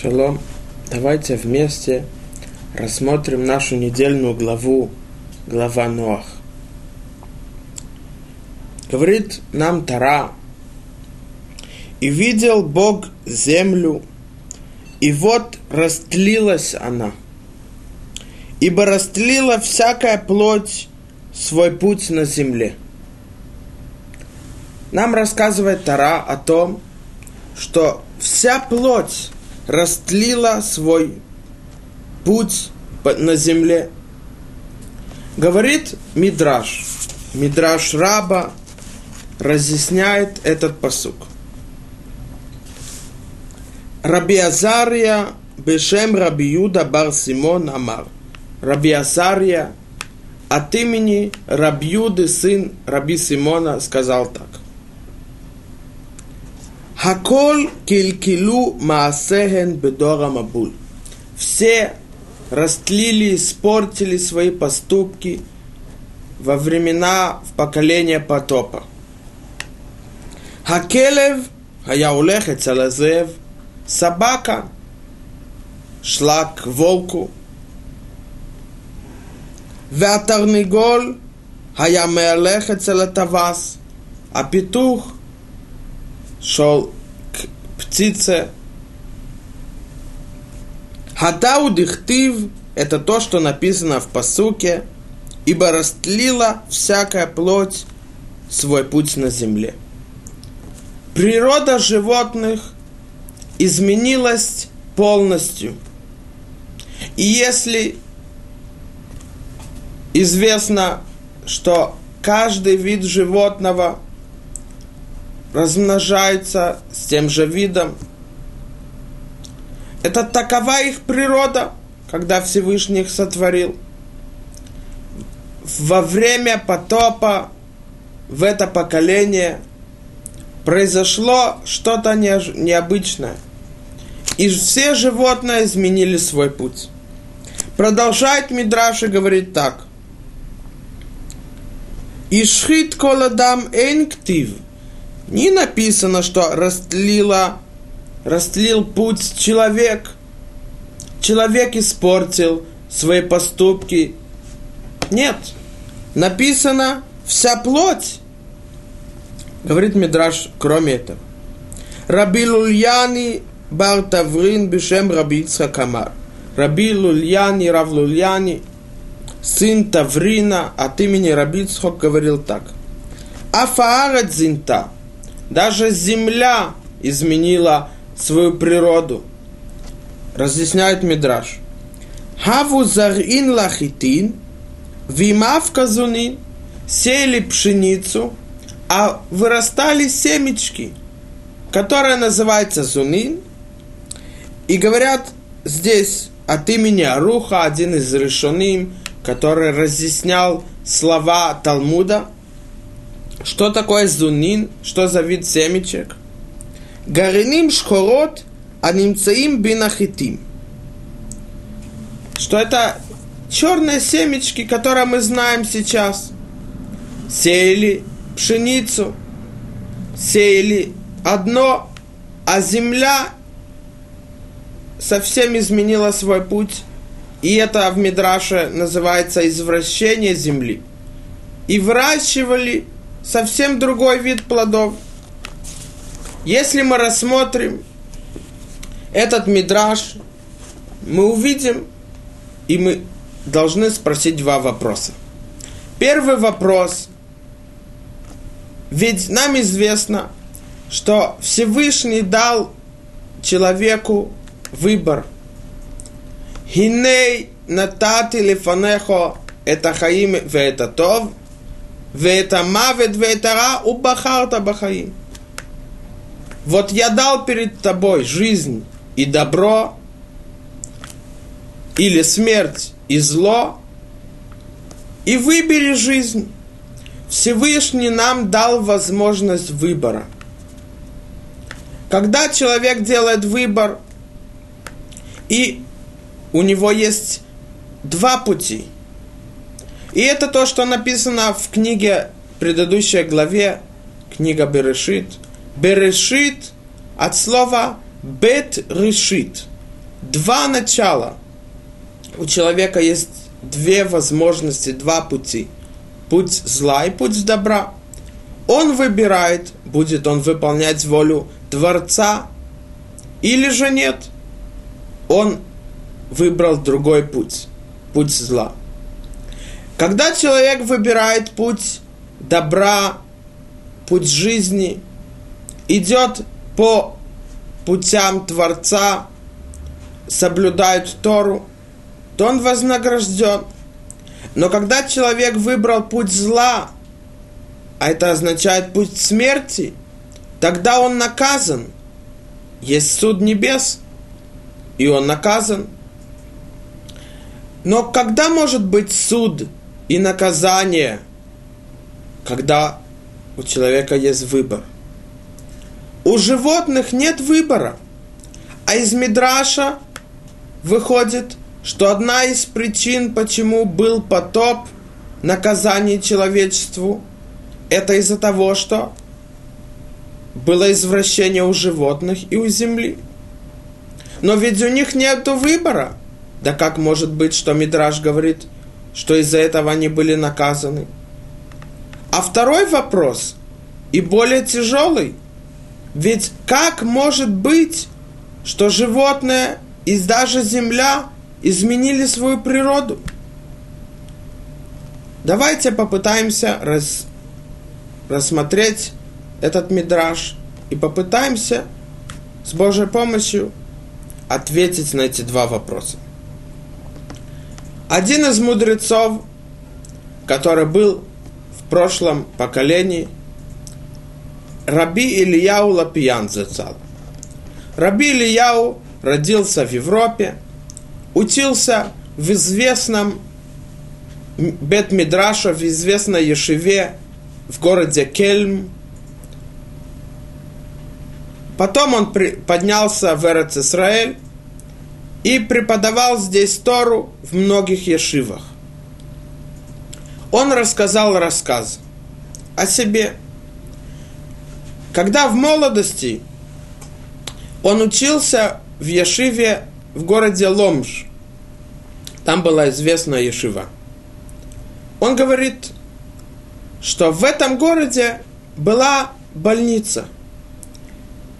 Шалом. Давайте вместе рассмотрим нашу недельную главу, глава Ноах. Говорит нам Тара, «И видел Бог землю, и вот растлилась она, ибо растлила всякая плоть свой путь на земле». Нам рассказывает Тара о том, что вся плоть растлила свой путь на земле. Говорит Мидраш. Мидраш Раба разъясняет этот посук. Раби Азария Бешем Раби Юда Бар Симон Амар. Раби Азария от имени Раби Юды, сын Раби Симона, сказал так. Хаколь килькилу маасехен бедора мабуль. Все растлили, испортили свои поступки во времена, в поколение потопа. Хакелев, хаяулех и цалазев, собака шла к волку. Вятарниголь, хаямелех и цалатавас, а петух – шел к птице. Хатау дихтив – это то, что написано в посуке, ибо растлила всякая плоть свой путь на земле. Природа животных изменилась полностью. И если известно, что каждый вид животного – размножаются с тем же видом. Это такова их природа, когда Всевышний их сотворил. Во время потопа в это поколение произошло что-то необычное. И все животные изменили свой путь. Продолжает Мидраш и говорит так. Ишхит коладам энктив – не написано, что растлила, растлил путь человек. Человек испортил свои поступки. Нет. Написано вся плоть. Говорит Мидраш, кроме этого. Раби Лульяни бар Таврин бешем Раби Ицхак Амар. Раби Лульяни, Рав Лульяни, сын Таврина от имени Раби говорил так. Афаарат зинта – даже земля изменила свою природу. Разъясняет Мидраш. Хаву зарин лахитин, вимав казунин, сеяли пшеницу, а вырастали семечки, которая называется зунин. И говорят здесь от имени Аруха, один из решоним, который разъяснял слова Талмуда – что такое зунин? Что за вид семечек? Гариним шхорот, а бинахитим. Что это черные семечки, которые мы знаем сейчас. Сеяли пшеницу, сеяли одно, а земля совсем изменила свой путь. И это в Мидраше называется извращение земли. И выращивали совсем другой вид плодов. Если мы рассмотрим этот мидраж, мы увидим, и мы должны спросить два вопроса. Первый вопрос. Ведь нам известно, что Всевышний дал человеку выбор. Хиней натати лифанехо это хаим ве это тов – Вета мавет ветара убахарта бахаим. Вот я дал перед тобой жизнь и добро, или смерть и зло, и выбери жизнь. Всевышний нам дал возможность выбора. Когда человек делает выбор, и у него есть два пути – и это то, что написано в книге, предыдущей главе, книга Берешит. Берешит от слова бет решит. два начала. У человека есть две возможности, два пути. Путь зла и путь добра. Он выбирает, будет он выполнять волю Творца или же нет. Он выбрал другой путь, путь зла. Когда человек выбирает путь добра, путь жизни, идет по путям Творца, соблюдает Тору, то он вознагражден. Но когда человек выбрал путь зла, а это означает путь смерти, тогда он наказан. Есть суд небес, и он наказан. Но когда может быть суд и наказание, когда у человека есть выбор? У животных нет выбора. А из Мидраша выходит, что одна из причин, почему был потоп, наказание человечеству, это из-за того, что было извращение у животных и у земли. Но ведь у них нет выбора. Да как может быть, что Мидраш говорит, что из-за этого они были наказаны? А второй вопрос, и более тяжелый, ведь как может быть, что животное и даже земля изменили свою природу? Давайте попытаемся рас, рассмотреть этот мидраж и попытаемся с Божьей помощью ответить на эти два вопроса. Один из мудрецов, который был в прошлом поколении, Раби Ильяу Лапиян зацал. Раби Ильяу родился в Европе, учился в известном Бет Мидраша, в известной Ешиве в городе Кельм. Потом он поднялся в Эрец Исраэль и преподавал здесь Тору в многих ешивах. Он рассказал рассказ о себе. Когда в молодости он учился в Ешиве в городе Ломж, там была известная Ешива. Он говорит, что в этом городе была больница.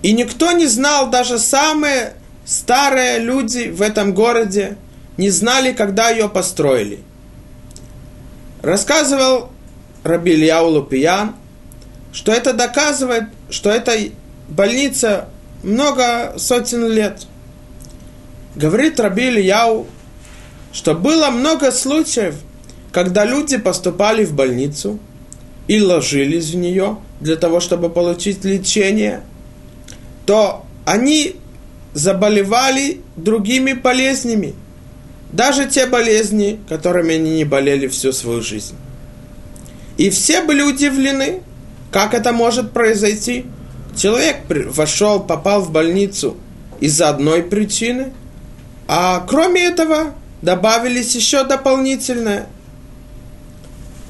И никто не знал, даже самые старые люди в этом городе не знали, когда ее построили. Рассказывал Раби Лупиян, что это доказывает, что эта больница много сотен лет. Говорит Раби Ильяу, что было много случаев, когда люди поступали в больницу и ложились в нее для того, чтобы получить лечение, то они заболевали другими болезнями. Даже те болезни, которыми они не болели всю свою жизнь. И все были удивлены, как это может произойти. Человек вошел, попал в больницу из-за одной причины, а кроме этого добавились еще дополнительное.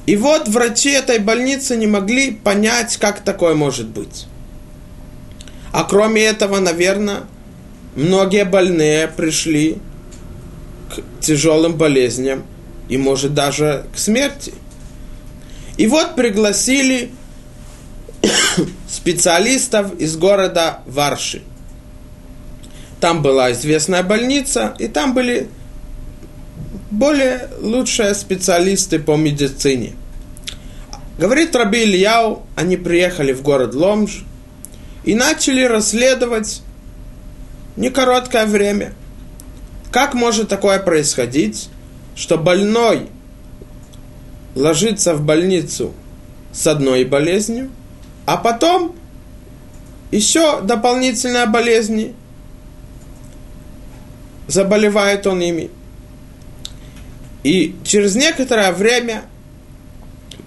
И вот врачи этой больницы не могли понять, как такое может быть. А кроме этого, наверное, многие больные пришли к тяжелым болезням и, может, даже к смерти. И вот пригласили специалистов из города Варши. Там была известная больница, и там были более лучшие специалисты по медицине. Говорит Раби Ильяу, они приехали в город Ломж и начали расследовать не короткое время. Как может такое происходить, что больной ложится в больницу с одной болезнью, а потом еще дополнительные болезни, заболевает он ими. И через некоторое время,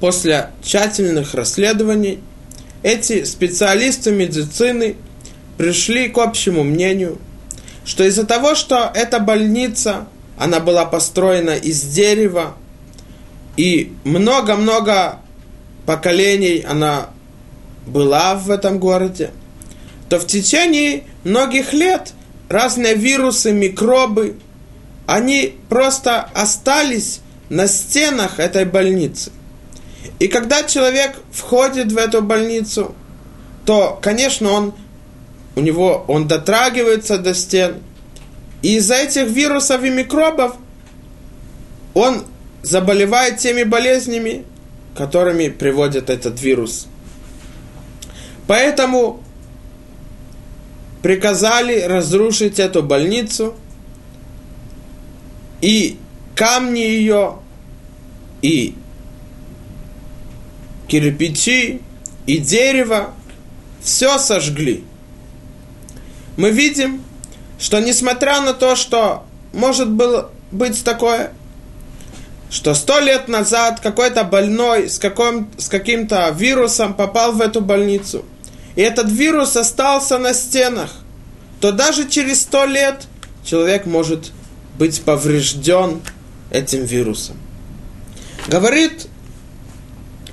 после тщательных расследований, эти специалисты медицины пришли к общему мнению, что из-за того, что эта больница, она была построена из дерева, и много-много поколений она была в этом городе, то в течение многих лет разные вирусы, микробы, они просто остались на стенах этой больницы. И когда человек входит в эту больницу, то, конечно, он, у него, он дотрагивается до стен. И из-за этих вирусов и микробов он заболевает теми болезнями, которыми приводит этот вирус. Поэтому приказали разрушить эту больницу, и камни ее, и кирпичи, и дерево, все сожгли. Мы видим, что несмотря на то, что может было быть такое, что сто лет назад какой-то больной с, каким, с каким-то вирусом попал в эту больницу, и этот вирус остался на стенах, то даже через сто лет человек может быть поврежден этим вирусом. Говорит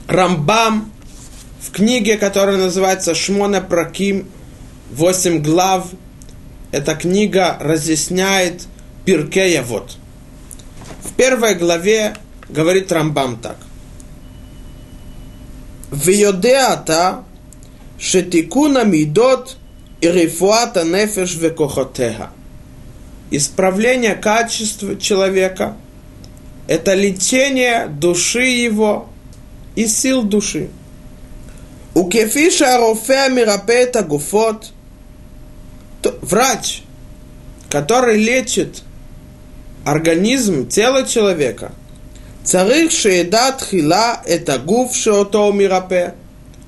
Рамбам в книге, которая называется Шмона Праким, 8 глав. Эта книга разъясняет Пиркея вот. В первой главе говорит Рамбам так. Виодеата шетикуна мидот и рифуата нефеш векохотега. Исправление качества человека – это лечение души его и сил души. У кефиша арофеа мирапета гуфот – врач, который лечит организм, тело человека, царих шеедат хила это гуф шеото мирапе.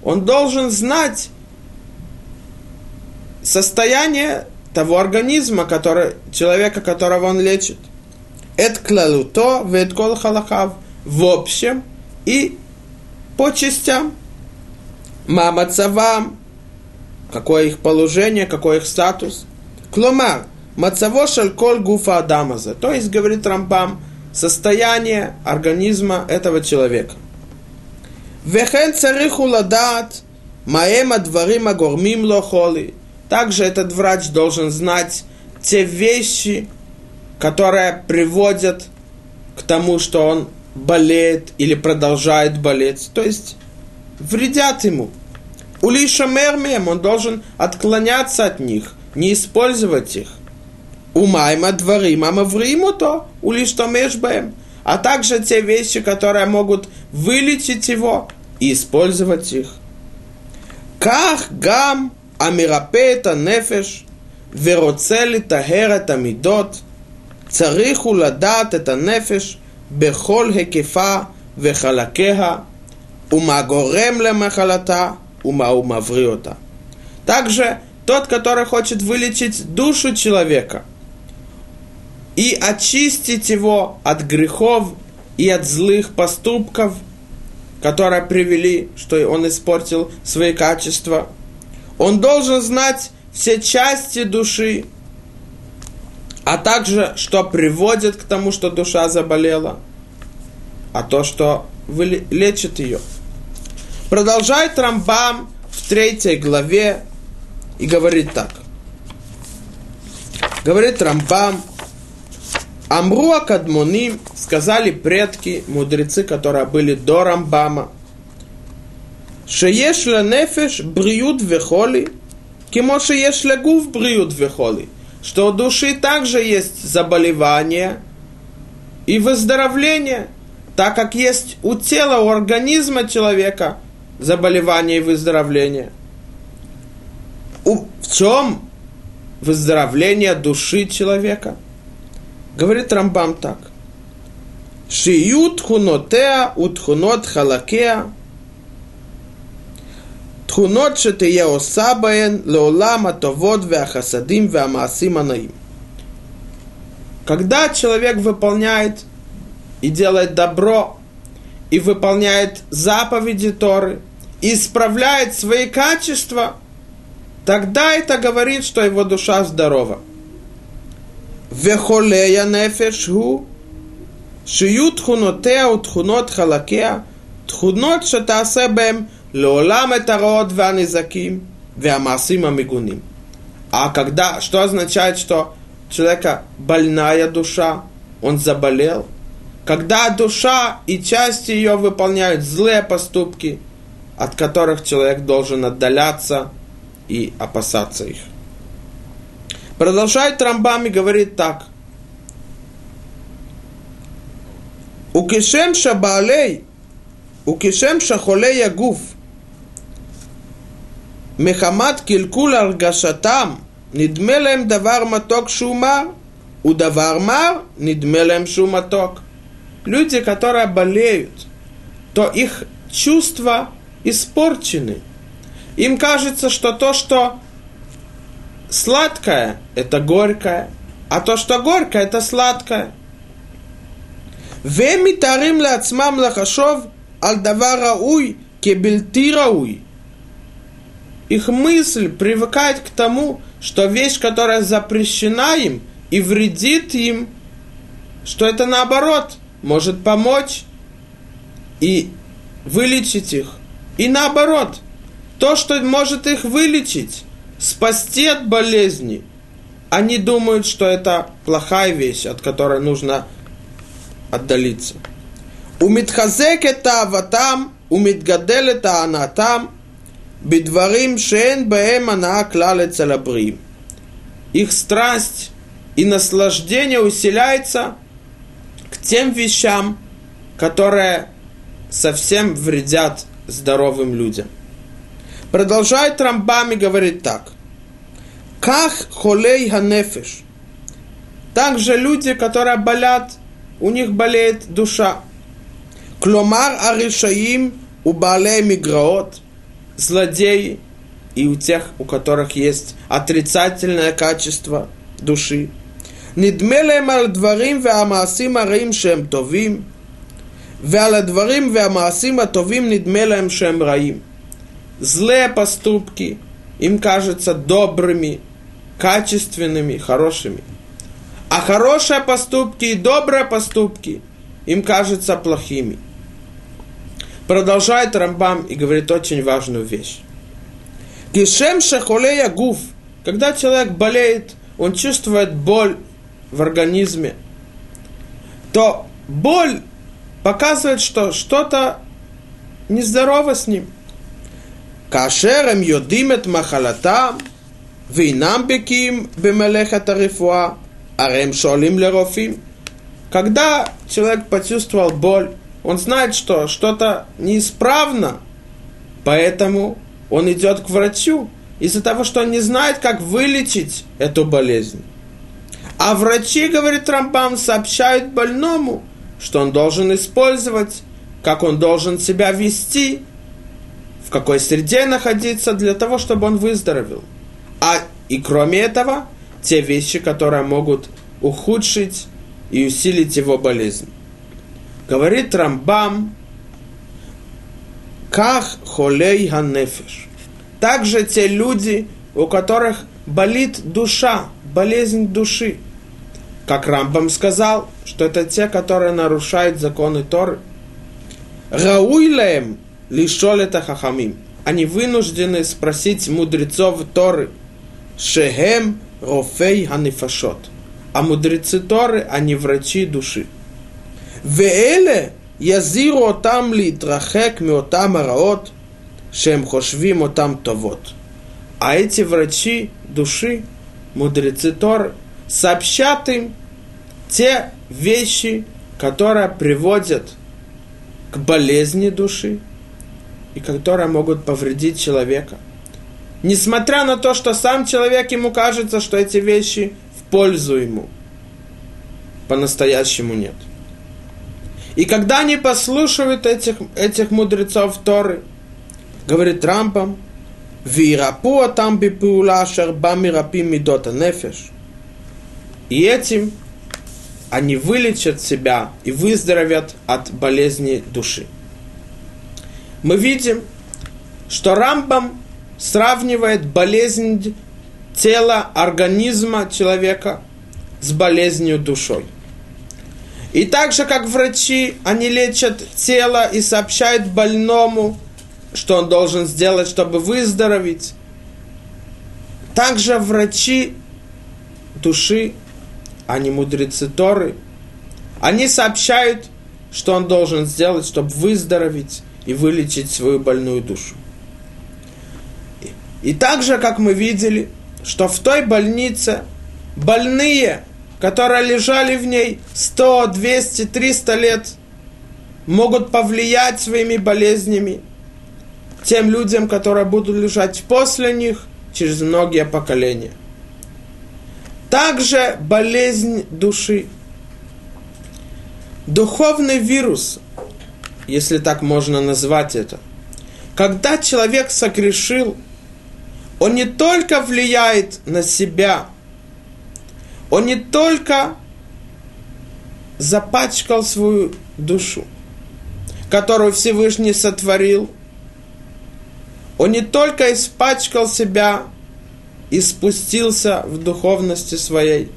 Он должен знать состояние того организма, который, человека, которого он лечит. Это клалуто, вет кол халахав. В общем и по частям. Мама цавам. Какое их положение, какой их статус. Кломар. Мацаво шальколь гуфа адамаза. То есть, говорит Рамбам, состояние организма этого человека. Вехен цариху ладат маем адварим агормим лохоли. Также этот врач должен знать те вещи, которые приводят к тому, что он болеет или продолжает болеть. То есть вредят ему. Улиша мермем, он должен отклоняться от них, не использовать их. Умайма дворим, а маврим то, улиша межбаем. А также те вещи, которые могут вылечить его и использовать их. Как гам המרפא את הנפש ורוצה לטהר את המידות, צריך הוא לדעת את הנפש בכל היקפה וחלקיה, ומה גורם למחלתה, ума мавриота. Также тот, который хочет вылечить душу человека и очистить его от грехов и от злых поступков, которые привели, что он испортил свои качества. Он должен знать все части души, а также, что приводит к тому, что душа заболела, а то, что лечит ее – Продолжает Рамбам в третьей главе и говорит так. Говорит Рамбам, Амруа Кадмоним сказали предки, мудрецы, которые были до Рамбама, Шееш нефеш бриют вехоли, кимо шееш гуф бриют вехоли, что у души также есть заболевание и выздоровление, так как есть у тела, у организма человека – заболевания и выздоровления. В чем выздоровление души человека? Говорит Рамбам так. Шиют хунотеа утхунот халакеа Тхунот шетея осабаен леолама товод веахасадим веамаасим анаим. Когда человек выполняет и делает добро, и выполняет заповеди Торы, исправляет свои качества, тогда это говорит, что его душа здорова. Вехолея нефешгу, шиют хунотеу тхунот халакеа, тхунот шатасебем, леолам это ванизаким, веамасим амигуним. А когда, что означает, что человека больная душа, он заболел – Когда душа и части ее выполняют злые поступки, от которых человек должен отдаляться и опасаться их. Продолжает Рамбам и говорит так. У кишем шабалей, у кишем шахолей ягуф, מחמת קלקול הרגשתם, נדמה להם דבר מתוק שהוא מר, ודבר מר, נדמה להם שהוא מתוק. Люди, которые болеют, то их чувства испорчены. Им кажется, что то, что сладкое, это горькое, а то, что горькое, это сладкое. והם מתארים לעצמם לחשוב על דבר ראוי כבלתי ראוי. Их мысль привыкает к тому, что вещь, которая запрещена им и вредит им, что это наоборот может помочь и вылечить их. И наоборот, то, что может их вылечить, спасти от болезни, они думают, что это плохая вещь, от которой нужно отдалиться. Умитхазек это аватам, умитгадел это анатам, бедварим шен бэм анаклале. Их страсть и наслаждение усиляется – тем вещам, которые совсем вредят здоровым людям. Продолжает Рамбам и говорит так. Как холей ханефиш. Также люди, которые болят, у них болеет душа. Кломар аришаим у балей миграот. Злодеи и у тех, у которых есть отрицательное качество души. נדמה להם על דברים והמעשים הרעים שהם טובים, ועל הדברים והמעשים הטובים נדמה להם שהם רעים. Злые поступки им кажутся добрыми, качественными, хорошими. А хорошие поступки и добрые поступки им кажутся плохими. Продолжает Рамбам и говорит очень важную вещь. Кишем шахолея гуф. Когда человек болеет, он чувствует боль в организме, то боль показывает, что что-то нездорово с ним. Кашерем йодимет махалатам, винам беким бемелеха тарифуа, арем шолим лерофим. Когда человек почувствовал боль, он знает, что что-то неисправно, поэтому он идет к врачу из-за того, что он не знает, как вылечить эту болезнь. А врачи, говорит Рамбам, сообщают больному, что он должен использовать, как он должен себя вести, в какой среде находиться для того, чтобы он выздоровел. А и кроме этого, те вещи, которые могут ухудшить и усилить его болезнь. Говорит Рамбам, как холей ханефеш. Также те люди, у которых болит душа, болезнь души. Как Рамбам сказал, что это те, которые нарушают законы Торы. Рауилеем это хахамим. Они вынуждены спросить мудрецов Торы. Шехем рофей ханифашот. А мудрецы Торы, они врачи души. Веэле язиру там ли трахек миотам араот, шем хошвим отам товот. А эти врачи души, мудрецы Торы, сообщат им те вещи, которые приводят к болезни души и которые могут повредить человека. Несмотря на то, что сам человек ему кажется, что эти вещи в пользу ему, по-настоящему нет. И когда они послушают этих, этих мудрецов Торы, говорит Рампам, Вирапу там бипула шарбами рапи медота нефеш. И этим они вылечат себя и выздоровят от болезни души. Мы видим, что Рамбам сравнивает болезнь тела, организма человека с болезнью душой. И так же, как врачи, они лечат тело и сообщают больному что он должен сделать, чтобы выздороветь. также врачи души, а не мудрецы Торы, они сообщают, что он должен сделать, чтобы выздороветь и вылечить свою больную душу. И также, как мы видели, что в той больнице больные, которые лежали в ней 100, 200, 300 лет, могут повлиять своими болезнями тем людям, которые будут лежать после них через многие поколения. Также болезнь души. Духовный вирус, если так можно назвать это. Когда человек согрешил, он не только влияет на себя, он не только запачкал свою душу, которую Всевышний сотворил, он не только испачкал себя и спустился в духовности своей,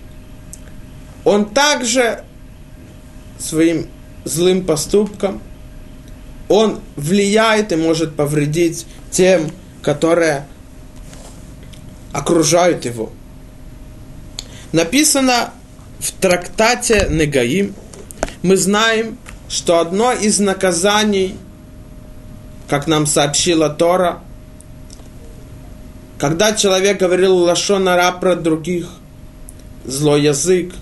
он также своим злым поступком, он влияет и может повредить тем, которые окружают его. Написано в трактате Негаим, мы знаем, что одно из наказаний, как нам сообщила Тора, когда человек говорил лашонара про других, злой язык,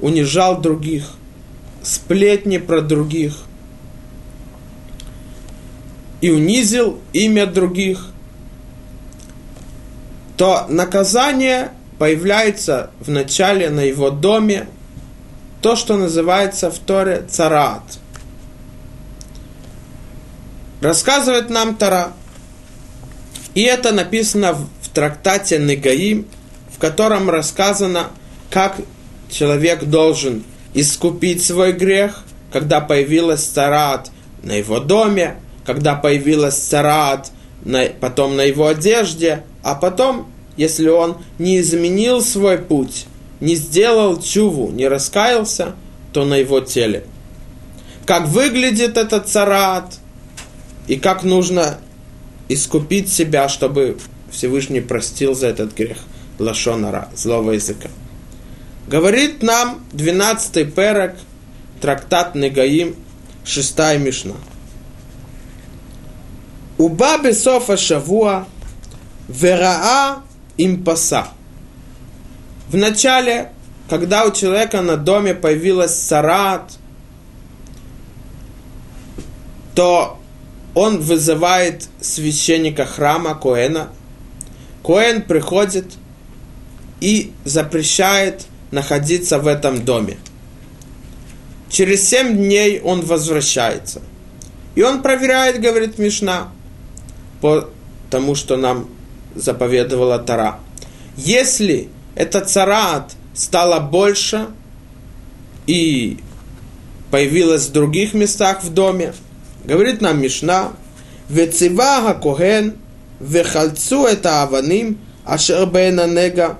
унижал других, сплетни про других и унизил имя других, то наказание появляется в начале на его доме, то, что называется в Торе царат. Рассказывает нам Тара. И это написано в, трактате Негаим, в котором рассказано, как человек должен искупить свой грех, когда появилась царат на его доме, когда появилась царат на, потом на его одежде, а потом, если он не изменил свой путь, не сделал чуву, не раскаялся, то на его теле. Как выглядит этот царат, и как нужно искупить себя, чтобы Всевышний простил за этот грех лашонара, злого языка. Говорит нам 12-й перек, трактат Негаим, 6 Мишна. Уба бесофа шавуа Вераа им паса. В начале, когда у человека на доме появилась сарат, то он вызывает священника храма Коэна. Коэн приходит и запрещает находиться в этом доме. Через семь дней он возвращается. И он проверяет, говорит Мишна, по тому, что нам заповедовала Тара. Если этот царат стало больше и появилась в других местах в доме, говорит нам Мишна, Вецива Коген, Вехальцу это аваним, Ашер Бейна Нега,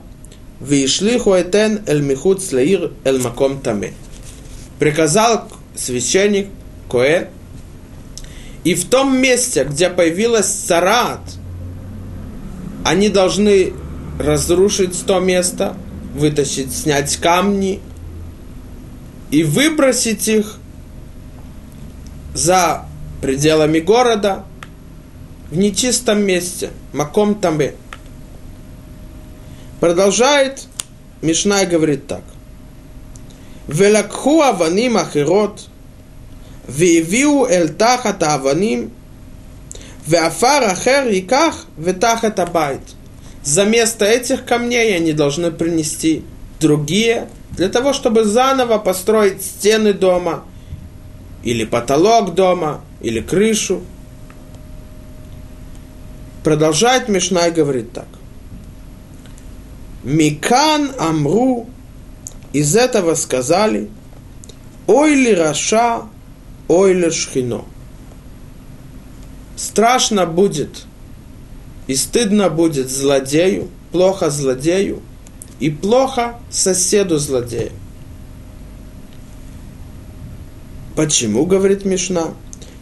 Вишлиху Этен Эль Михут Слаир Эль Маком Таме. Приказал священник Коэн, и в том месте, где появилась царат – они должны разрушить то место, вытащить, снять камни и выбросить их за пределами города, в нечистом месте, маком там тамбе. Продолжает, Мишна говорит так. Велакху аваним ахирот, виевиу эль тахат аваним, веафар ахер иках ветахат абайт. За место этих камней они должны принести другие, для того, чтобы заново построить стены дома – или потолок дома, или крышу. Продолжает Мишна говорит так. Микан Амру, из этого сказали, ой ли Раша, ой ли Шхино страшно будет и стыдно будет злодею, плохо злодею и плохо соседу злодея. Почему, говорит Мишна?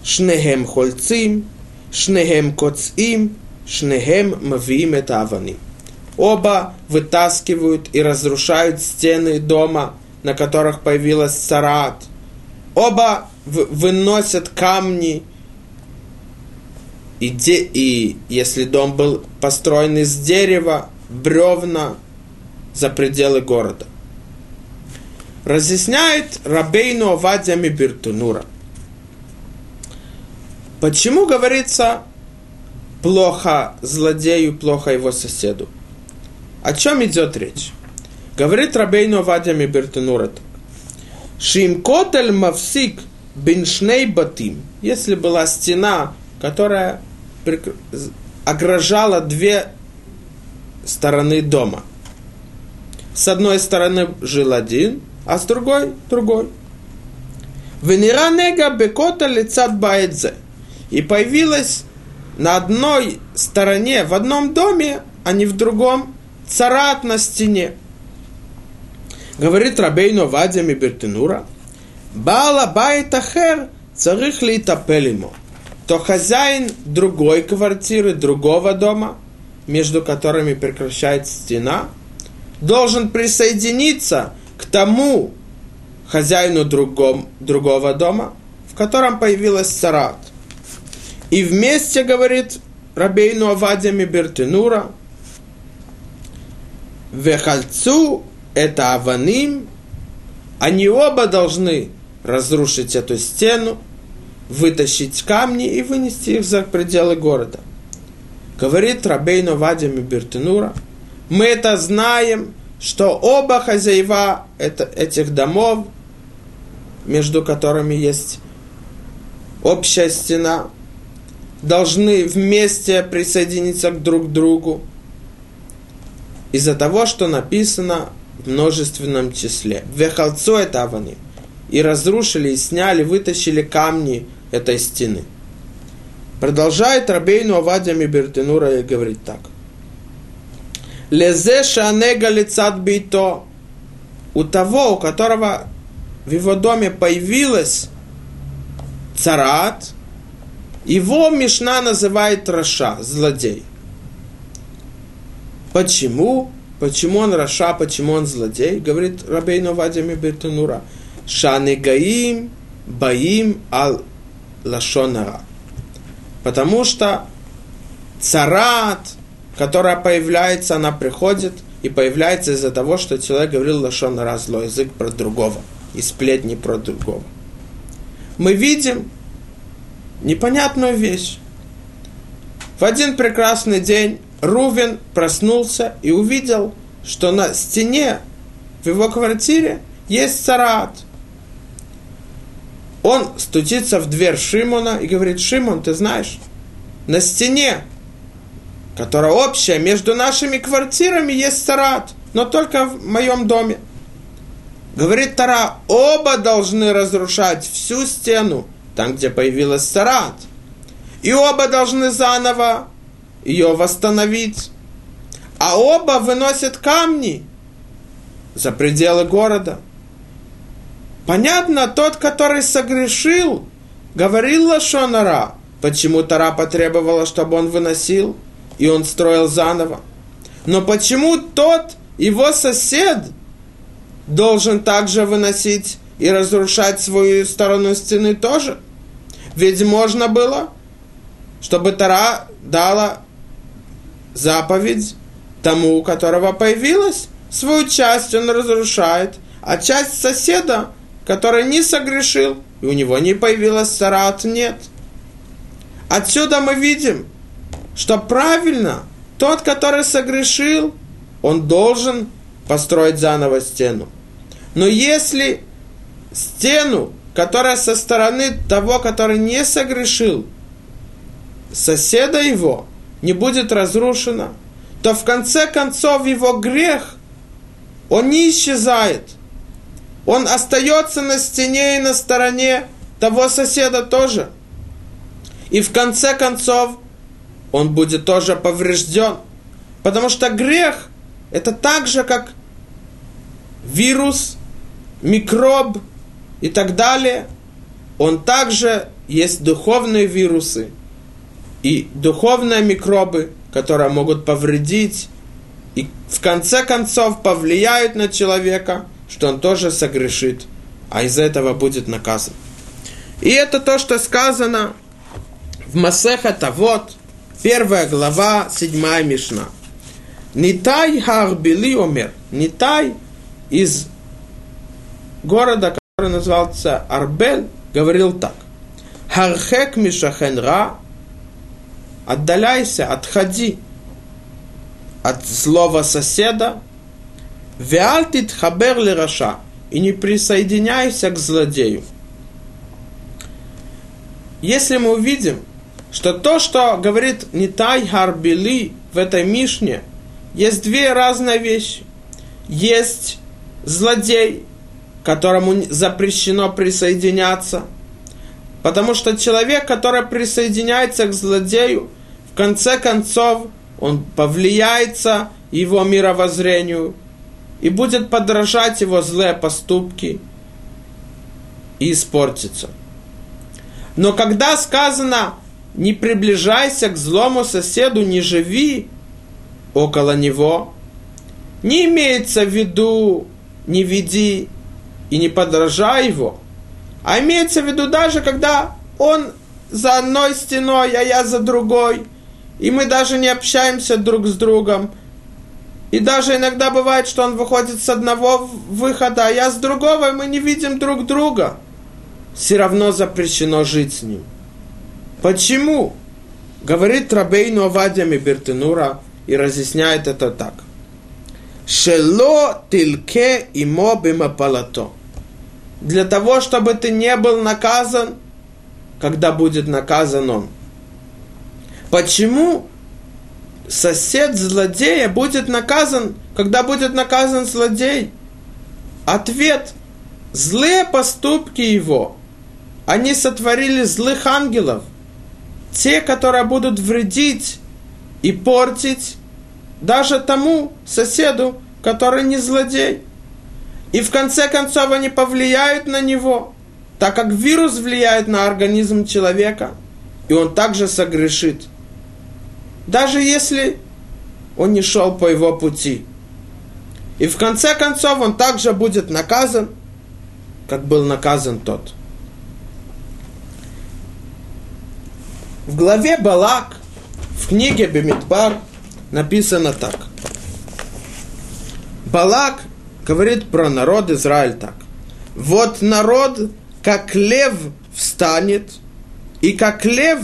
Шнехем хольцим, шнехем коцим, шнехем мавиим это аваним. Оба вытаскивают и разрушают стены дома, на которых появилась царат. Оба выносят камни. И, де, и если дом был построен из дерева, бревна за пределы города. Разъясняет Рабейну Авадья Мибиртунура. Почему говорится плохо злодею, плохо его соседу? О чем идет речь? Говорит Рабейну Авадья Мибиртунура так. Шим котель мавсик биншней батим. Если была стена, которая огражала две стороны дома. С одной стороны жил один, а с другой – другой. Венера нега бекота лицат баэдзе. И появилась на одной стороне, в одном доме, а не в другом, царат на стене. Говорит Рабейну Вадя Мибертенура, Бала Байтахер царих ли ему. То хозяин другой квартиры, другого дома, между которыми прекращается стена, должен присоединиться тому хозяину другом, другого дома, в котором появилась царат. И вместе, говорит Рабейну Авадия Мибертенура, Вехальцу это Аваним, они оба должны разрушить эту стену, вытащить камни и вынести их за пределы города. Говорит Рабейну Вадим Бертенура, мы это знаем, что оба хозяева это, этих домов, между которыми есть общая стена, должны вместе присоединиться друг к другу из-за того, что написано в множественном числе. Вехалцо это авани. И разрушили, и сняли, вытащили камни этой стены. Продолжает Рабейну Авадия Мибертенура и говорит так. Лезе шанега лицат бейто. У того, у которого в его доме появилась царат, его Мишна называет Раша, злодей. Почему? Почему он Раша, почему он злодей? Говорит Рабейну Вадями Бертанура. Шаны гаим, баим ал лашонара. Потому что царат, которая появляется, она приходит и появляется из-за того, что человек говорил лашонара, злой язык про другого, и сплетни про другого. Мы видим непонятную вещь. В один прекрасный день Рувен проснулся и увидел, что на стене в его квартире есть царат. Он стучится в дверь Шимона и говорит, Шимон, ты знаешь, на стене, которая общая между нашими квартирами, есть царат, но только в моем доме. Говорит Тара, оба должны разрушать всю стену, там, где появилась царат. И оба должны заново ее восстановить. А оба выносят камни за пределы города. Понятно, тот, который согрешил, говорил Лашонара, почему Тара потребовала, чтобы он выносил, и он строил заново. Но почему тот, его сосед, должен также выносить и разрушать свою сторону стены тоже? Ведь можно было, чтобы Тара дала заповедь тому, у которого появилась, свою часть он разрушает, а часть соседа, который не согрешил, и у него не появилась царат, нет. Отсюда мы видим, что правильно, тот, который согрешил, он должен построить заново стену. Но если стену, которая со стороны того, который не согрешил, соседа его – не будет разрушена, то в конце концов его грех, он не исчезает. Он остается на стене и на стороне того соседа тоже. И в конце концов он будет тоже поврежден. Потому что грех – это так же, как вирус, микроб и так далее. Он также есть духовные вирусы – и духовные микробы, которые могут повредить и в конце концов повлияют на человека, что он тоже согрешит, а из-за этого будет наказан. И это то, что сказано в Масеха Тавот, первая глава, седьмая Мишна. Нитай Харбили Омер. Нитай из города, который назывался Арбель, говорил так. Хархек Мишахенра, отдаляйся, отходи от злого соседа, Веальтит хабер раша и не присоединяйся к злодею. Если мы увидим, что то, что говорит Нитай Харбили в этой Мишне, есть две разные вещи. Есть злодей, которому запрещено присоединяться. Потому что человек, который присоединяется к злодею, в конце концов, он повлияется его мировоззрению и будет подражать его злые поступки и испортится. Но когда сказано «не приближайся к злому соседу, не живи около него», не имеется в виду «не веди и не подражай его», а имеется в виду даже когда он за одной стеной, а я за другой, и мы даже не общаемся друг с другом, и даже иногда бывает, что он выходит с одного выхода, а я с другого, и мы не видим друг друга. Все равно запрещено жить с ним. Почему? Говорит Рабейну Авадия Мибертенура и разъясняет это так. Шело тильке имо бимапалато. Для того, чтобы ты не был наказан, когда будет наказан он. Почему сосед злодея будет наказан, когда будет наказан злодей? Ответ. Злые поступки его, они сотворили злых ангелов. Те, которые будут вредить и портить даже тому соседу, который не злодей. И в конце концов они повлияют на него, так как вирус влияет на организм человека, и он также согрешит – даже если он не шел по его пути. И в конце концов он также будет наказан, как был наказан тот. В главе Балак в книге Бемидбар написано так. Балак говорит про народ Израиль так. Вот народ, как лев встанет, и как лев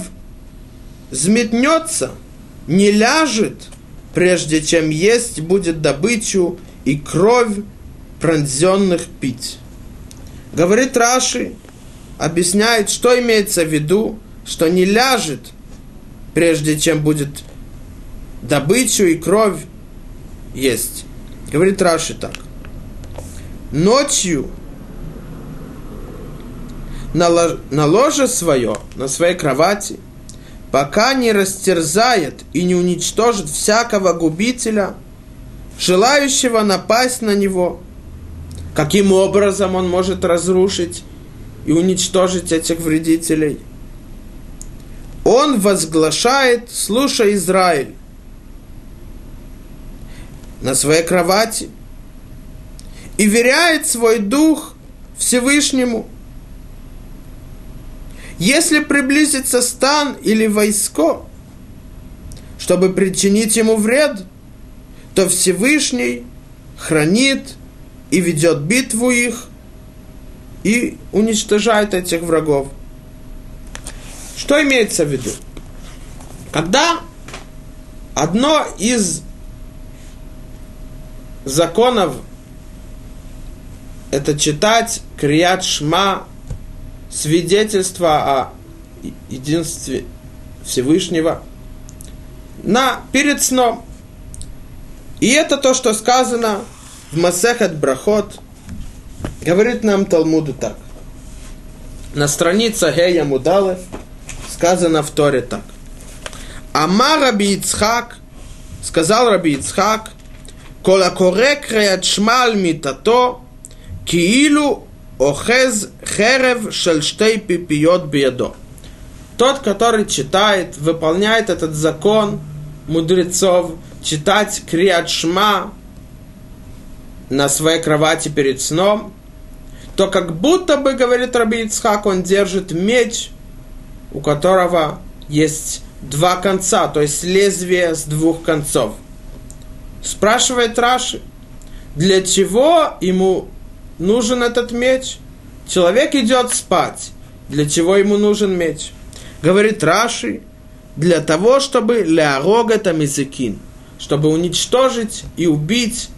взметнется – не ляжет, прежде чем есть будет добычу и кровь пронзенных пить. Говорит Раши, объясняет, что имеется в виду, что не ляжет, прежде чем будет добычу и кровь есть. Говорит Раши так. Ночью на ложе свое, на своей кровати – пока не растерзает и не уничтожит всякого губителя, желающего напасть на него. Каким образом он может разрушить и уничтожить этих вредителей? Он возглашает, слушай, Израиль, на своей кровати и веряет свой дух Всевышнему – если приблизится стан или войско, чтобы причинить ему вред, то Всевышний хранит и ведет битву их и уничтожает этих врагов. Что имеется в виду? Когда одно из законов это читать Крият Шма свидетельство о единстве Всевышнего на, перед сном. И это то, что сказано в Масехет Брахот, говорит нам Талмуду так. На странице Гея Мудалев сказано в Торе так. Ама Раби Ицхак, сказал Раби Ицхак, Кола корек шмаль митато, киилу Охез херев шельштей пипиот бедо. Тот, который читает, выполняет этот закон мудрецов, читать Криат Шма на своей кровати перед сном, то как будто бы, говорит Раби Ицхак, он держит меч, у которого есть два конца, то есть лезвие с двух концов. Спрашивает Раши, для чего ему нужен этот меч? Человек идет спать. Для чего ему нужен меч? Говорит Раши, для того, чтобы ляорога тамизыкин, чтобы уничтожить и убить,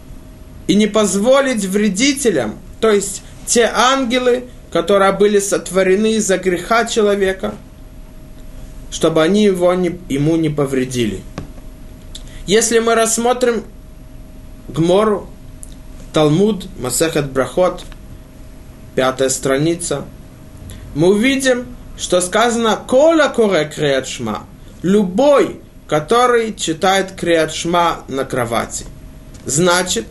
и не позволить вредителям, то есть те ангелы, которые были сотворены из-за греха человека, чтобы они его не, ему не повредили. Если мы рассмотрим Гмору, Талмуд, Масехет Брахот, пятая страница, мы увидим, что сказано «Кола коре креатшма» – любой, который читает креатшма на кровати. Значит,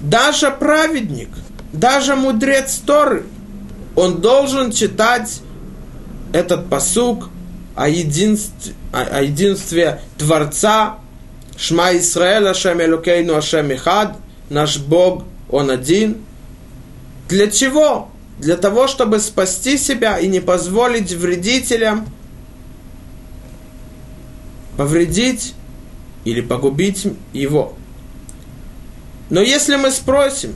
даже праведник, даже мудрец Торы, он должен читать этот посук о единстве, о единстве Творца, Шма Исраэля, Ашем Элукейну, Ашем Ихад, наш Бог, Он один. Для чего? Для того, чтобы спасти себя и не позволить вредителям повредить или погубить его. Но если мы спросим,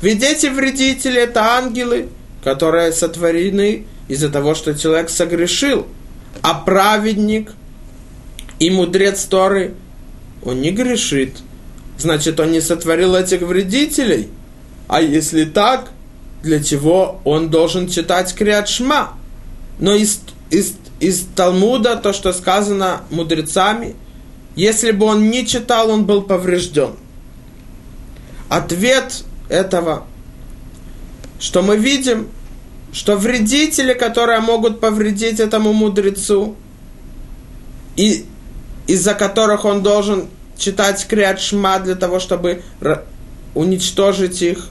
ведь эти вредители это ангелы, которые сотворены из-за того, что человек согрешил, а праведник и мудрец Торы – он не грешит. Значит, он не сотворил этих вредителей. А если так, для чего он должен читать Криат? Но из, из, из Талмуда, то, что сказано мудрецами, если бы он не читал, он был поврежден. Ответ этого, что мы видим, что вредители, которые могут повредить этому мудрецу, и из-за которых он должен читать Криат Шма для того, чтобы уничтожить их.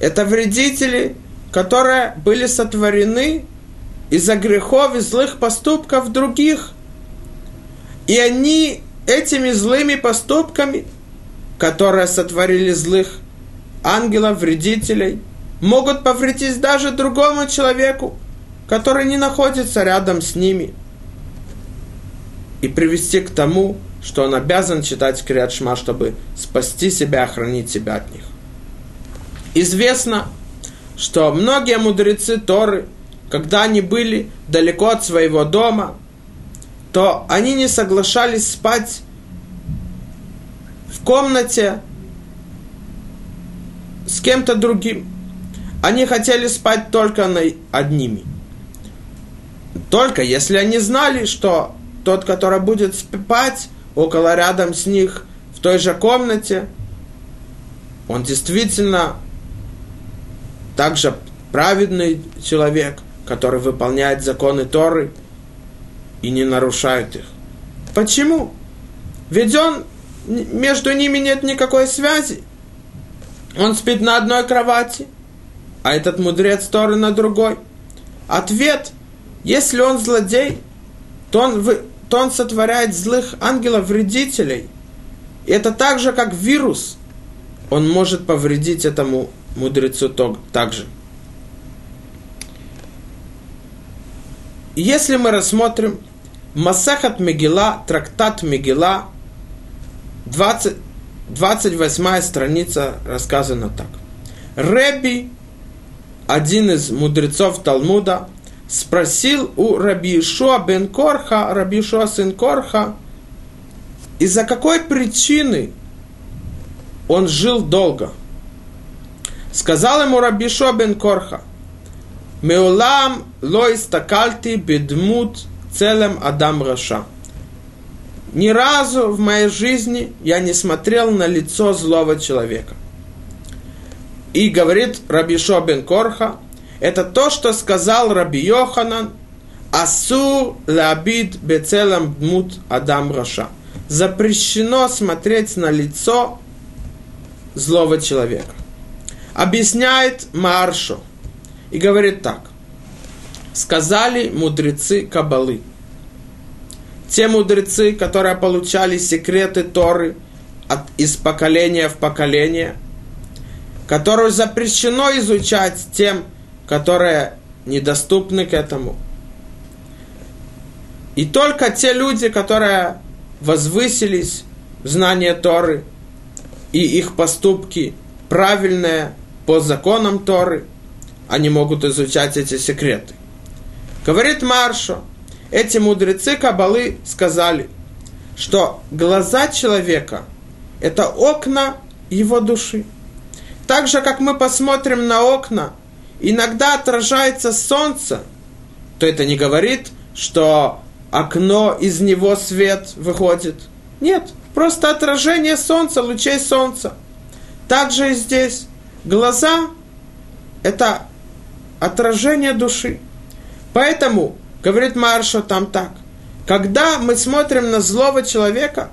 Это вредители, которые были сотворены из-за грехов и злых поступков других. И они этими злыми поступками, которые сотворили злых ангелов, вредителей, могут повредить даже другому человеку, который не находится рядом с ними – и привести к тому, что он обязан читать Криат Шма, чтобы спасти себя, охранить себя от них. Известно, что многие мудрецы Торы, когда они были далеко от своего дома, то они не соглашались спать в комнате с кем-то другим. Они хотели спать только на одними. Только если они знали, что тот, который будет спать около рядом с них в той же комнате, он действительно также праведный человек, который выполняет законы Торы и не нарушает их. Почему? Ведь он, между ними нет никакой связи. Он спит на одной кровати, а этот мудрец Торы на другой. Ответ, если он злодей, то он то он сотворяет злых ангелов-вредителей. И это так же, как вирус. Он может повредить этому мудрецу также. Если мы рассмотрим Масахат Мегила, трактат Мегила, 20, 28 страница рассказана так. Реби, один из мудрецов Талмуда, спросил у Раби Ишуа бен Корха, Раби Ишуа сын Корха, из-за какой причины он жил долго. Сказал ему Раби Ишуа бен Корха, מעולם לא נסתכלתי בדמות צלם אדם רשע. Ни разу в моей жизни я не смотрел на лицо злого человека. И говорит Раби Йошуа бен Корха, это то, что сказал Раби Йоханан, אסור להביט בצלם דמות אדם רשע. Запрещено смотреть на лицо злого человека. Объясняет Маршо и говорит так. Сказали мудрецы Кабалы. те мудрецы, которые получали секреты Торы от, из поколения в поколение, которую запрещено изучать тем, которые недоступны к этому. И только те люди, которые возвысились в знание Торы, и их поступки правильные по законам Торы, они могут изучать эти секреты. Говорит Маршо, эти мудрецы Кабалы сказали, что глаза человека – это окна его души. Так же, как мы посмотрим на окна, иногда отражается солнце, то это не говорит, что окно, из него свет выходит. Нет, просто отражение солнца, лучей солнца. Также и здесь. Глаза – это отражение души. Поэтому, говорит Маршо там так, когда мы смотрим на злого человека,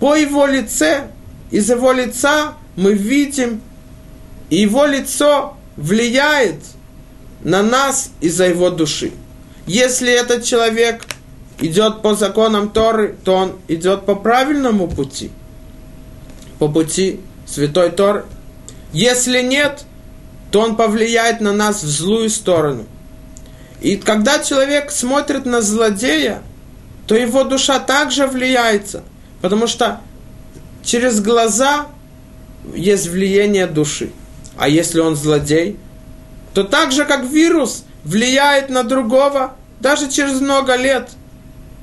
по его лице, из его лица мы видим, и его лицо влияет на нас из-за его души. Если этот человек идет по законам Торы, то он идет по правильному пути, по пути Святой Торы. Если нет, то он повлияет на нас в злую сторону. И когда человек смотрит на злодея, то его душа также влияется, потому что через глаза есть влияние души. А если он злодей, то так же, как вирус влияет на другого, даже через много лет –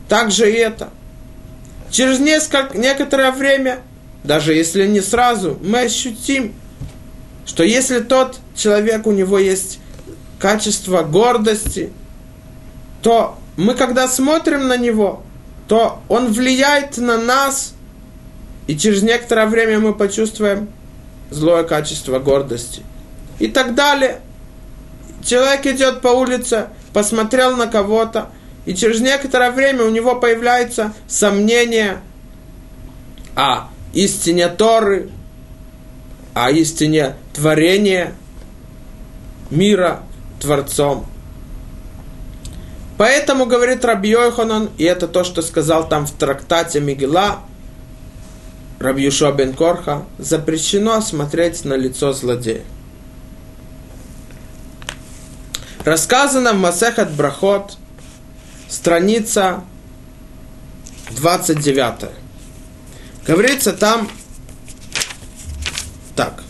также и это. Через несколько, некоторое время, даже если не сразу, мы ощутим, что если тот человек, у него есть качество гордости, то мы, когда смотрим на него, то он влияет на нас, и через некоторое время мы почувствуем злое качество гордости. И так далее. Человек идет по улице, посмотрел на кого-то, и через некоторое время у него появляется сомнение о истине Торы, о истине творения мира Творцом. Поэтому, говорит Раби Йоханан, и это то, что сказал там в трактате Мигела, Раби Юшуа бен Корха, запрещено смотреть на лицо злодея. Рассказано в Масехат Брахот – страница 29. Говорится там так.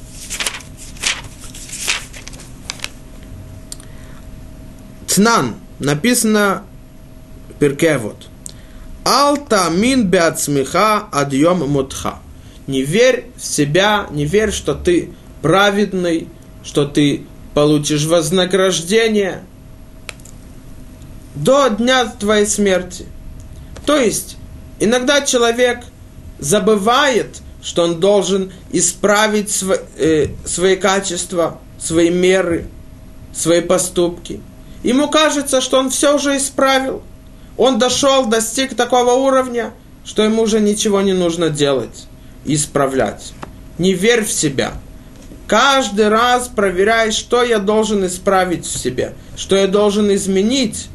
Тнан написано Перкевод. Алта мин беацмиха адьем мутха. Не верь в себя, не верь, что ты праведный, что ты получишь вознаграждение – до дня твоей смерти. То есть, иногда человек забывает, что он должен исправить св э, свои качества, свои меры, свои поступки. Ему кажется, что он все уже исправил. Он дошел, достиг такого уровня, что ему уже ничего не нужно делать, исправлять. Не верь в себя. Каждый раз проверяй, что я должен исправить в себе, что я должен изменить,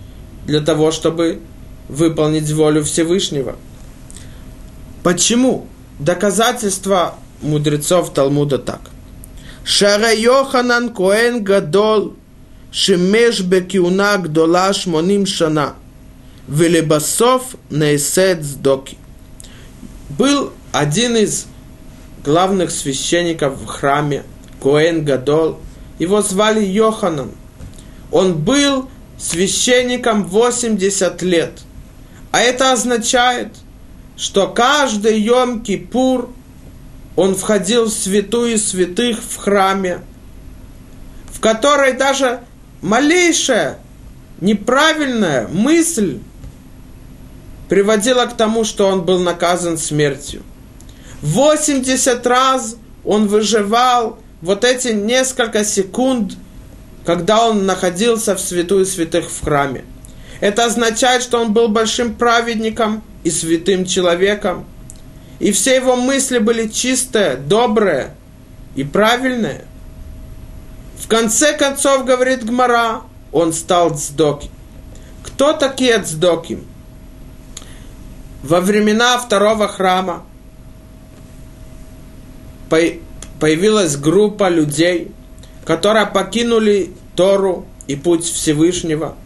для того, чтобы выполнить волю Всевышнего. Почему? Доказательства мудрецов Талмуда так. Шара Йоханан Коэн Гадол Шемеш Бекиуна Гдола Шмоним Шана Велебасов Нейсет Сдоки. Был один из главных священников в храме, Коэн Гадол, его звали Йоханан. Он был священником 80 лет. А это означает, что каждый Йом-Кипур он входил в святую святых в храме, в которой даже малейшая неправильная мысль приводила к тому, что он был наказан смертью. 80 раз он выживал вот эти несколько секунд – когда он находился в святую святых в храме. Это означает, что он был большим праведником и святым человеком. И все его мысли были чистые, добрые и правильные. В конце концов, говорит Гмара, он стал цдоки. Кто такие цдоки? Во времена второго храма появилась группа людей, которые покинули Тору и путь Всевышнего.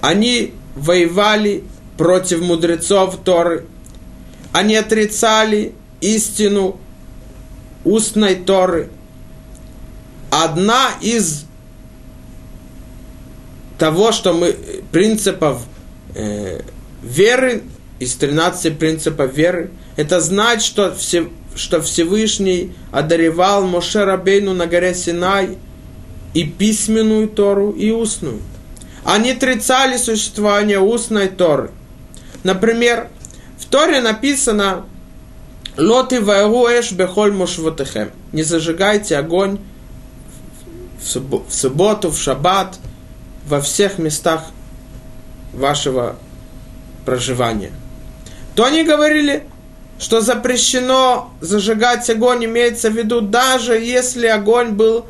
Они воевали против мудрецов Торы. Они отрицали истину устной Торы. Одна из того, что мы принципов э, веры, из 13 принципов веры, это знать, что, все, что Всевышний одаревал Моше Рабейну на горе Синай и письменную Тору, и устную. Они отрицали существование устной Торы. Например, в Торе написано «Лоты варуэш бехоль мушвотехем» Не зажигайте огонь в субботу, в шаббат, во всех местах вашего проживания. То они говорили, что запрещено зажигать огонь, имеется в виду, даже если огонь был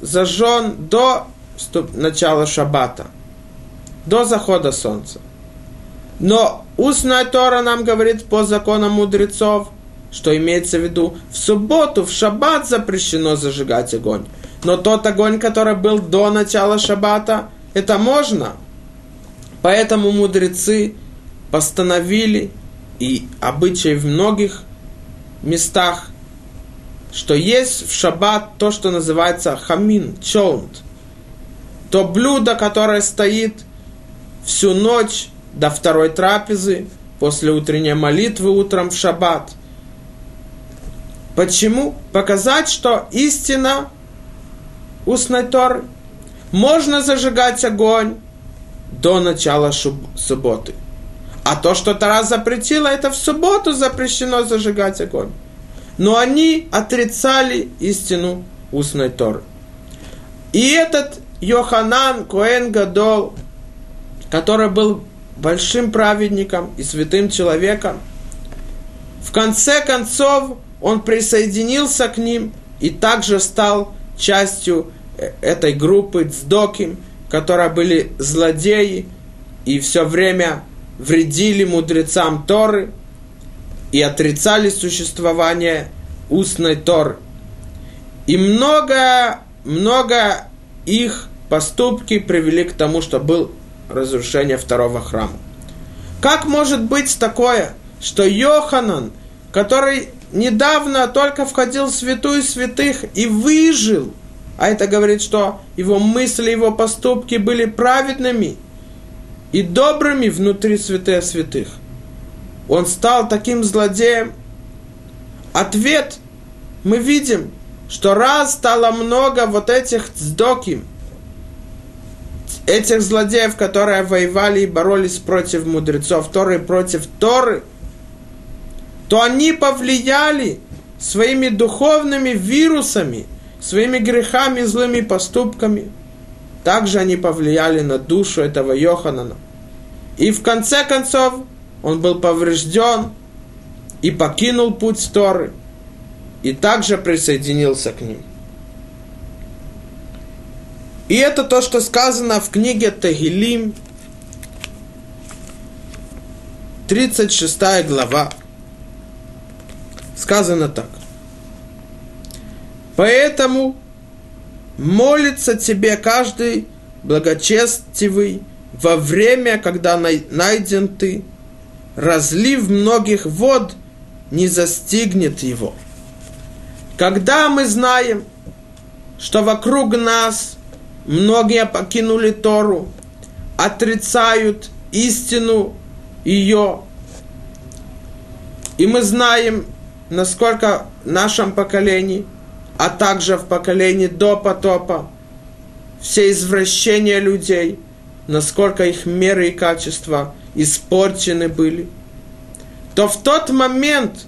зажжен до начала шаббата, до захода солнца. Но устная Тора нам говорит по законам мудрецов, что имеется в виду, в субботу, в шаббат запрещено зажигать огонь. Но тот огонь, который был до начала шаббата, это можно. Поэтому мудрецы постановили, и обычай в многих местах, что есть в шаббат то, что называется хамин, чолнт. То блюдо, которое стоит всю ночь до второй трапезы, после утренней молитвы утром в шаббат. Почему? Показать, что истина устной Торы. Можно зажигать огонь до начала субботы. А то, что Тара запретила, это в субботу запрещено зажигать огонь. Но они отрицали истину устной Торы. И этот Йоханан Коэн Гадол, который был большим праведником и святым человеком, в конце концов он присоединился к ним и также стал частью э, этой группы Цдоким, которые были злодеи и все время вредили мудрецам Торы и отрицали существование устной Торы. И много, много их поступки привели к тому, что был разрушение второго храма. Как может быть такое, что Йоханан, который недавно только входил в святую святых и выжил. А это говорит, что его мысли, его поступки были праведными и добрыми внутри святых святых. Он стал таким злодеем. Ответ мы видим, что раз стало много вот этих цдоким, этих злодеев, которые воевали и боролись против мудрецов Торы, против Торы – то они повлияли своими духовными вирусами, своими грехами, злыми поступками. Также они повлияли на душу этого Йоханана. И в конце концов он был поврежден и покинул путь Торы, и также присоединился к ним. И это то, что сказано в книге Тагилим, 36 глава сказано так. Поэтому молится тебе каждый благочестивый во время, когда найден ты, разлив многих вод не застигнет его. Когда мы знаем, что вокруг нас многие покинули Тору, отрицают истину ее, и мы знаем, насколько в нашем поколении, а также в поколении до потопа, все извращения людей, насколько их меры и качества испорчены были, то в тот момент,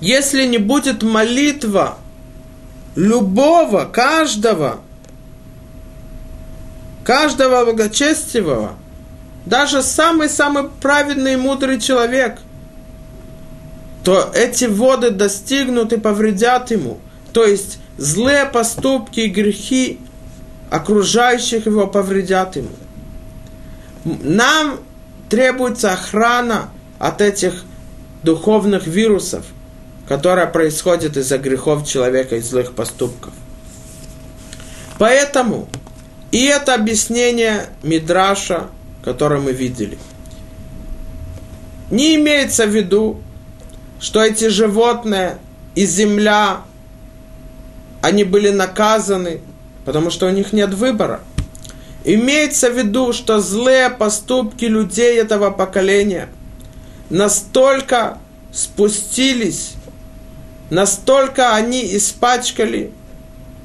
если не будет молитва любого, каждого, каждого благочестивого, даже самый-самый праведный и мудрый человек – то эти воды достигнут и повредят ему. То есть злые поступки и грехи окружающих его повредят ему. Нам требуется охрана от этих духовных вирусов, которая происходит из-за грехов человека и злых поступков. Поэтому и это объяснение Мидраша, которое мы видели. Не имеется в виду, что эти животные и земля, они были наказаны, потому что у них нет выбора. Имеется в виду, что злые поступки людей этого поколения настолько спустились, настолько они испачкали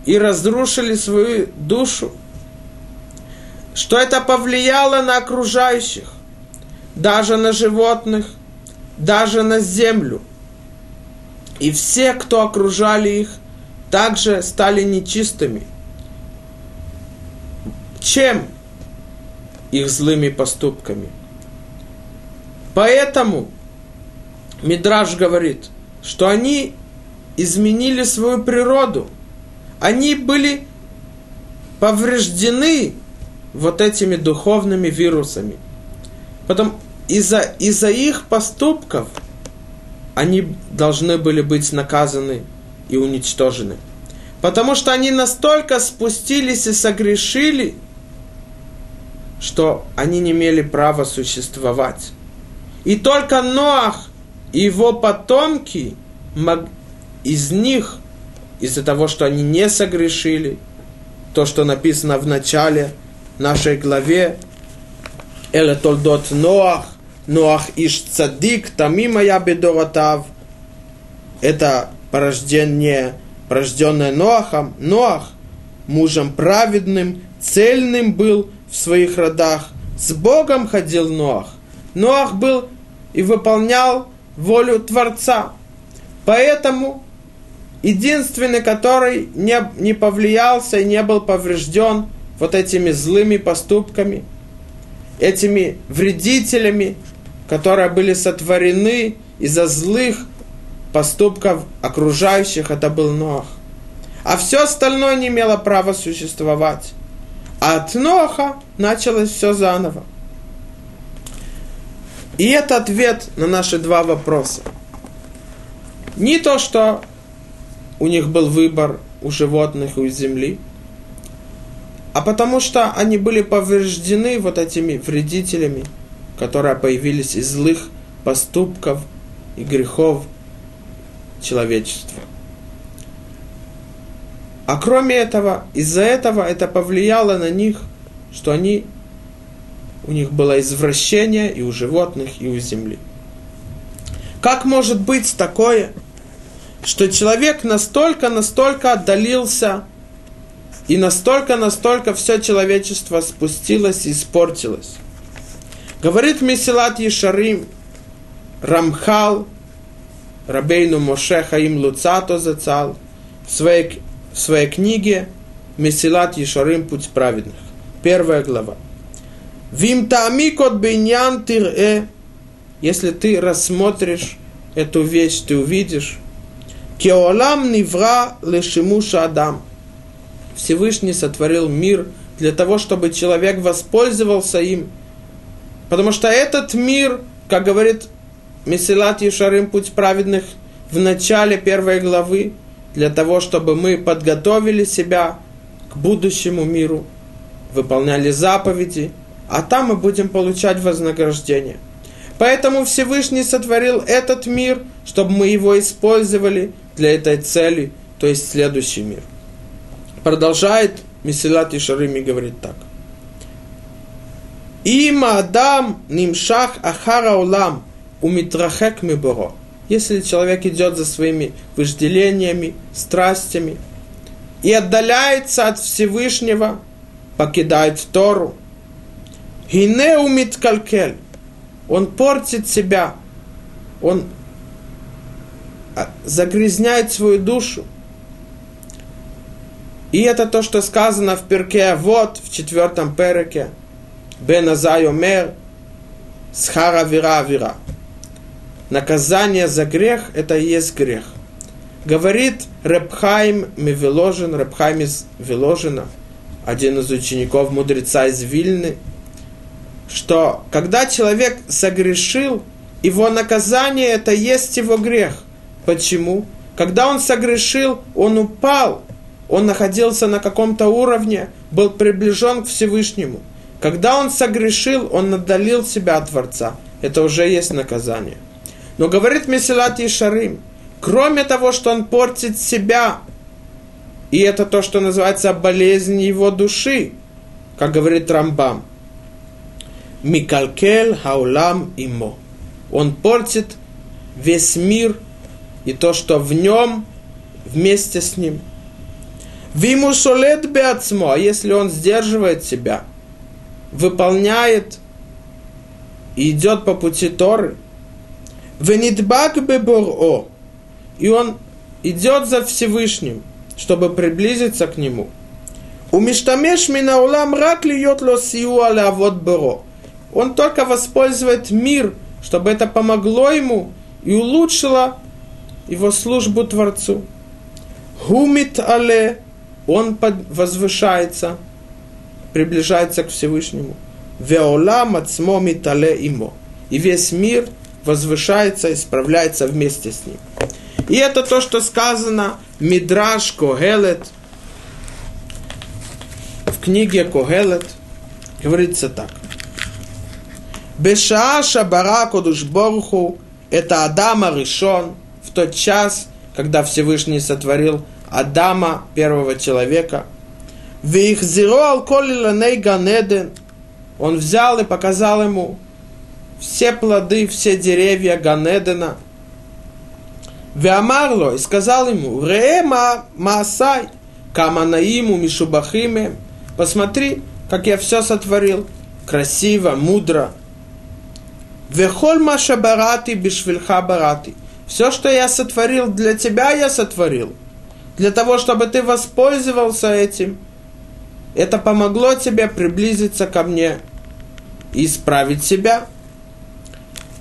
и разрушили свою душу, что это повлияло на окружающих, даже на животных, даже на землю. И все, кто окружали их, также стали нечистыми. Чем? Их злыми поступками. Поэтому Мидраж говорит, что они изменили свою природу. Они были повреждены вот этими духовными вирусами. Потом из-за из их поступков они должны были быть наказаны и уничтожены. Потому что они настолько спустились и согрешили, что они не имели права существовать. И только Ноах и его потомки из них, из-за того, что они не согрешили, то, что написано в начале нашей главе, Эле Толдот Ноах, Ноах Иш Цадик, Тамима Я Бедоратав, это порождение, порожденное Ноахом, Ноах, мужем праведным, цельным был в своих родах, с Богом ходил Ноах. Ноах был и выполнял волю Творца. Поэтому единственный, который не, не повлиялся и не был поврежден вот этими злыми поступками, этими вредителями, которые были сотворены из-за злых поступков окружающих, это был Ноах. А все остальное не имело права существовать. А от Ноха началось все заново. И это ответ на наши два вопроса. Не то, что у них был выбор у животных и у земли, а потому что они были повреждены вот этими вредителями, которые появились из злых поступков и грехов человечества. А кроме этого, из-за этого это повлияло на них, что они у них было извращение и у животных, и у земли. Как может быть такое, что человек настолько, настолько отдалился, и настолько, настолько все человечество спустилось и испортилось? Говорит Месилат Ешарим, Рамхал, Рабейну Моше Хаим Луцато Зацал, в своей, в своей книге Месилат Ешарим Путь праведных. Первая глава. Вим таамикот бейнян тирэ. Если ты рассмотришь эту вещь, ты увидишь. Кеолам нивра лешимуша адам. Всевышний сотворил мир для того, чтобы человек воспользовался им. Потому что этот мир, как говорит Месилат Ешарим, путь праведных, в начале первой главы, для того, чтобы мы подготовили себя к будущему миру, выполняли заповеди – а там мы будем получать вознаграждение. Поэтому Всевышний сотворил этот мир, чтобы мы его использовали для этой цели, то есть следующий мир. Продолжает Месилат и Шарими говорит так. Има Адам нимшах ахара улам умитрахек миборо. Если человек идет за своими вожделениями, страстями и отдаляется от Всевышнего, покидает Тору, Гине умит калькель. Он портит себя. Он а, загрязняет свою душу. И это то, что сказано в перке вот в четвертом переке. Бен Азайомер, схара вира вира. Наказание за грех – это и есть грех. Говорит Репхайм Мивиложин, Репхайм из Виложина, один из учеников мудреца из Вильны – что когда человек согрешил, его наказание это есть его грех. Почему? Когда он согрешил, он упал, он находился на каком-то уровне, был приближен к Всевышнему. Когда он согрешил, он отдалил себя от Творца. Это уже есть наказание. Но говорит Месилат Ишарим, кроме того, что он портит себя, и это то, что называется болезнь его души, как говорит Рамбам, Микалкель хаулам имо. Он портит весь мир и то, что в нем вместе с ним. Виму шолет беацмо, а если он сдерживает себя, выполняет и идет по пути Торы, венитбак беборо, и он идет за Всевышним, чтобы приблизиться к нему. У миштамеш минаулам рак льет ло сиуа вот боро. Он только воспользует мир, чтобы это помогло ему и улучшило его службу Творцу. Гумит але, он возвышается, приближается к Всевышнему. Веолам ацмо митале имо. И весь мир возвышается и справляется вместе с ним. И это то, что сказано Мидраш Когелет в книге Когелет. Говорится так. Бешаа Шабара Кодуш Борху это Адама решен в тот час, когда Всевышний сотворил Адама, первого человека. Вих зиро ганеден. Он взял и показал ему все плоды, все деревья Ганедена – Веамарло, и сказал ему, Реема Маасай, Каманаиму Мишубахиме, посмотри, как я все сотворил, красиво, мудро. Вехоль Маша Барати Бишвильха Барати. Все, что я сотворил для тебя, я сотворил. Для того, чтобы ты воспользовался этим. Это помогло тебе приблизиться ко мне и исправить себя.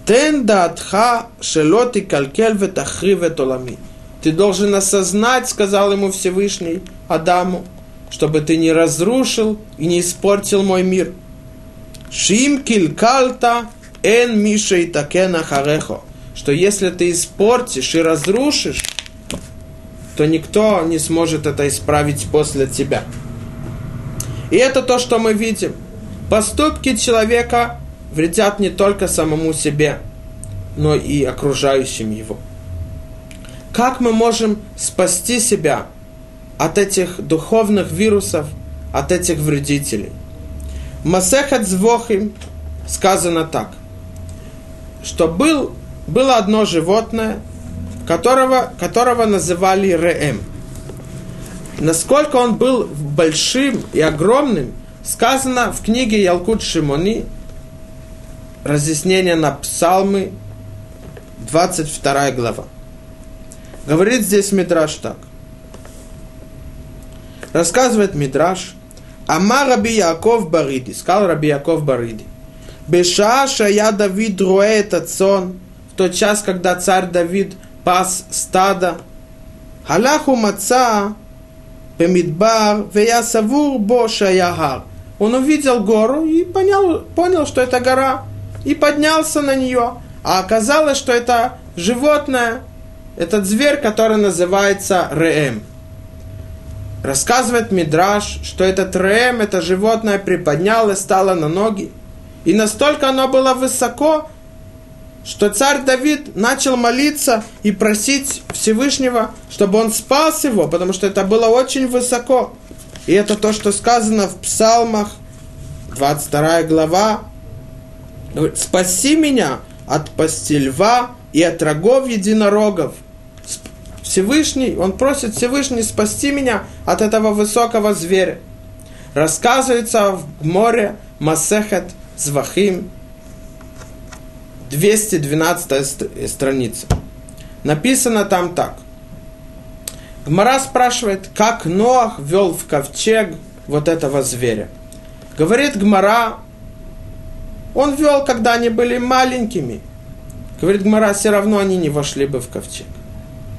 Тен даатха шелоти калькель ветахрив олами. Ты должен осознать, сказал ему Всевышний Адаму, чтобы ты не разрушил и не испортил мой мир. Шим килькальта эн миша и такена харехо. Что если ты испортишь и разрушишь, то никто не сможет это исправить после тебя. И это то, что мы видим. Поступки человека вредят не только самому себе, но и окружающим его. Как мы можем спасти себя от этих духовных вирусов, от этих вредителей? В Масехат Звохим сказано так, что был, было одно животное, которого, которого называли Реем. Насколько он был большим и огромным, сказано в книге Ялкут Шимони, разъяснение на псалмы, 22 глава. Говорит здесь Мидраш так. Рассказывает Мидраш, Ама Раби Яков Бариди, сказал Раби Яков Бариди, Бешаша я Давид роэ этот сон, в тот час, когда царь Давид пас стада, Халаху маца Пемидбар, Вея Савур Боша Яхар. Он увидел гору и понял, понял, что это гора и поднялся на нее. А оказалось, что это животное, этот зверь, который называется Реем. Рассказывает Мидраш, что этот Реем, это животное приподнялось, стало на ноги. И настолько оно было высоко, что царь Давид начал молиться и просить Всевышнего, чтобы он спас его, потому что это было очень высоко. И это то, что сказано в Псалмах, 22 глава, спаси меня от пасти льва и от рогов единорогов. Всевышний, он просит Всевышний спасти меня от этого высокого зверя. Рассказывается в море Масехет Звахим, 212 страница. Написано там так. Гмара спрашивает, как Ноах вел в ковчег вот этого зверя. Говорит Гмара, он вел, когда они были маленькими. Говорит Гмара, все равно они не вошли бы в ковчег.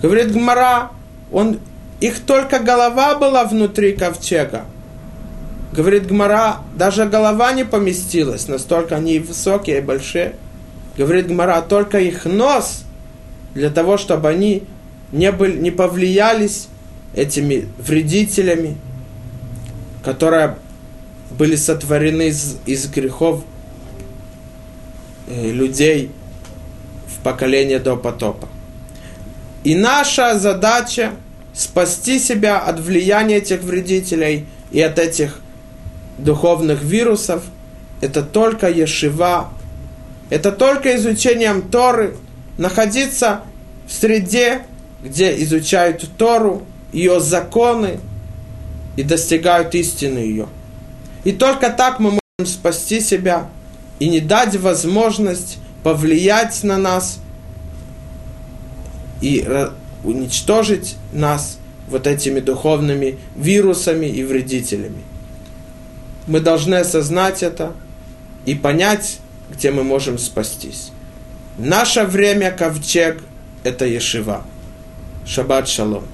Говорит Гмара, он, их только голова была внутри ковчега. Говорит Гмара, даже голова не поместилась, настолько они высокие и большие. Говорит Гмара, только их нос, для того, чтобы они не, были, не повлиялись этими вредителями, которые были сотворены из, из грехов э, людей в поколение до потопа. И наша задача спасти себя от влияния этих вредителей и от этих духовных вирусов, это только Ешива, это только изучением Торы, находиться в среде, где изучают Тору, ее законы и достигают истины ее. И только так мы можем спасти себя и не дать возможность повлиять на нас и уничтожить нас вот этими духовными вирусами и вредителями. Мы должны осознать это и понять, где мы можем спастись. Наше время ковчег – это Ешива. Шаббат шалом.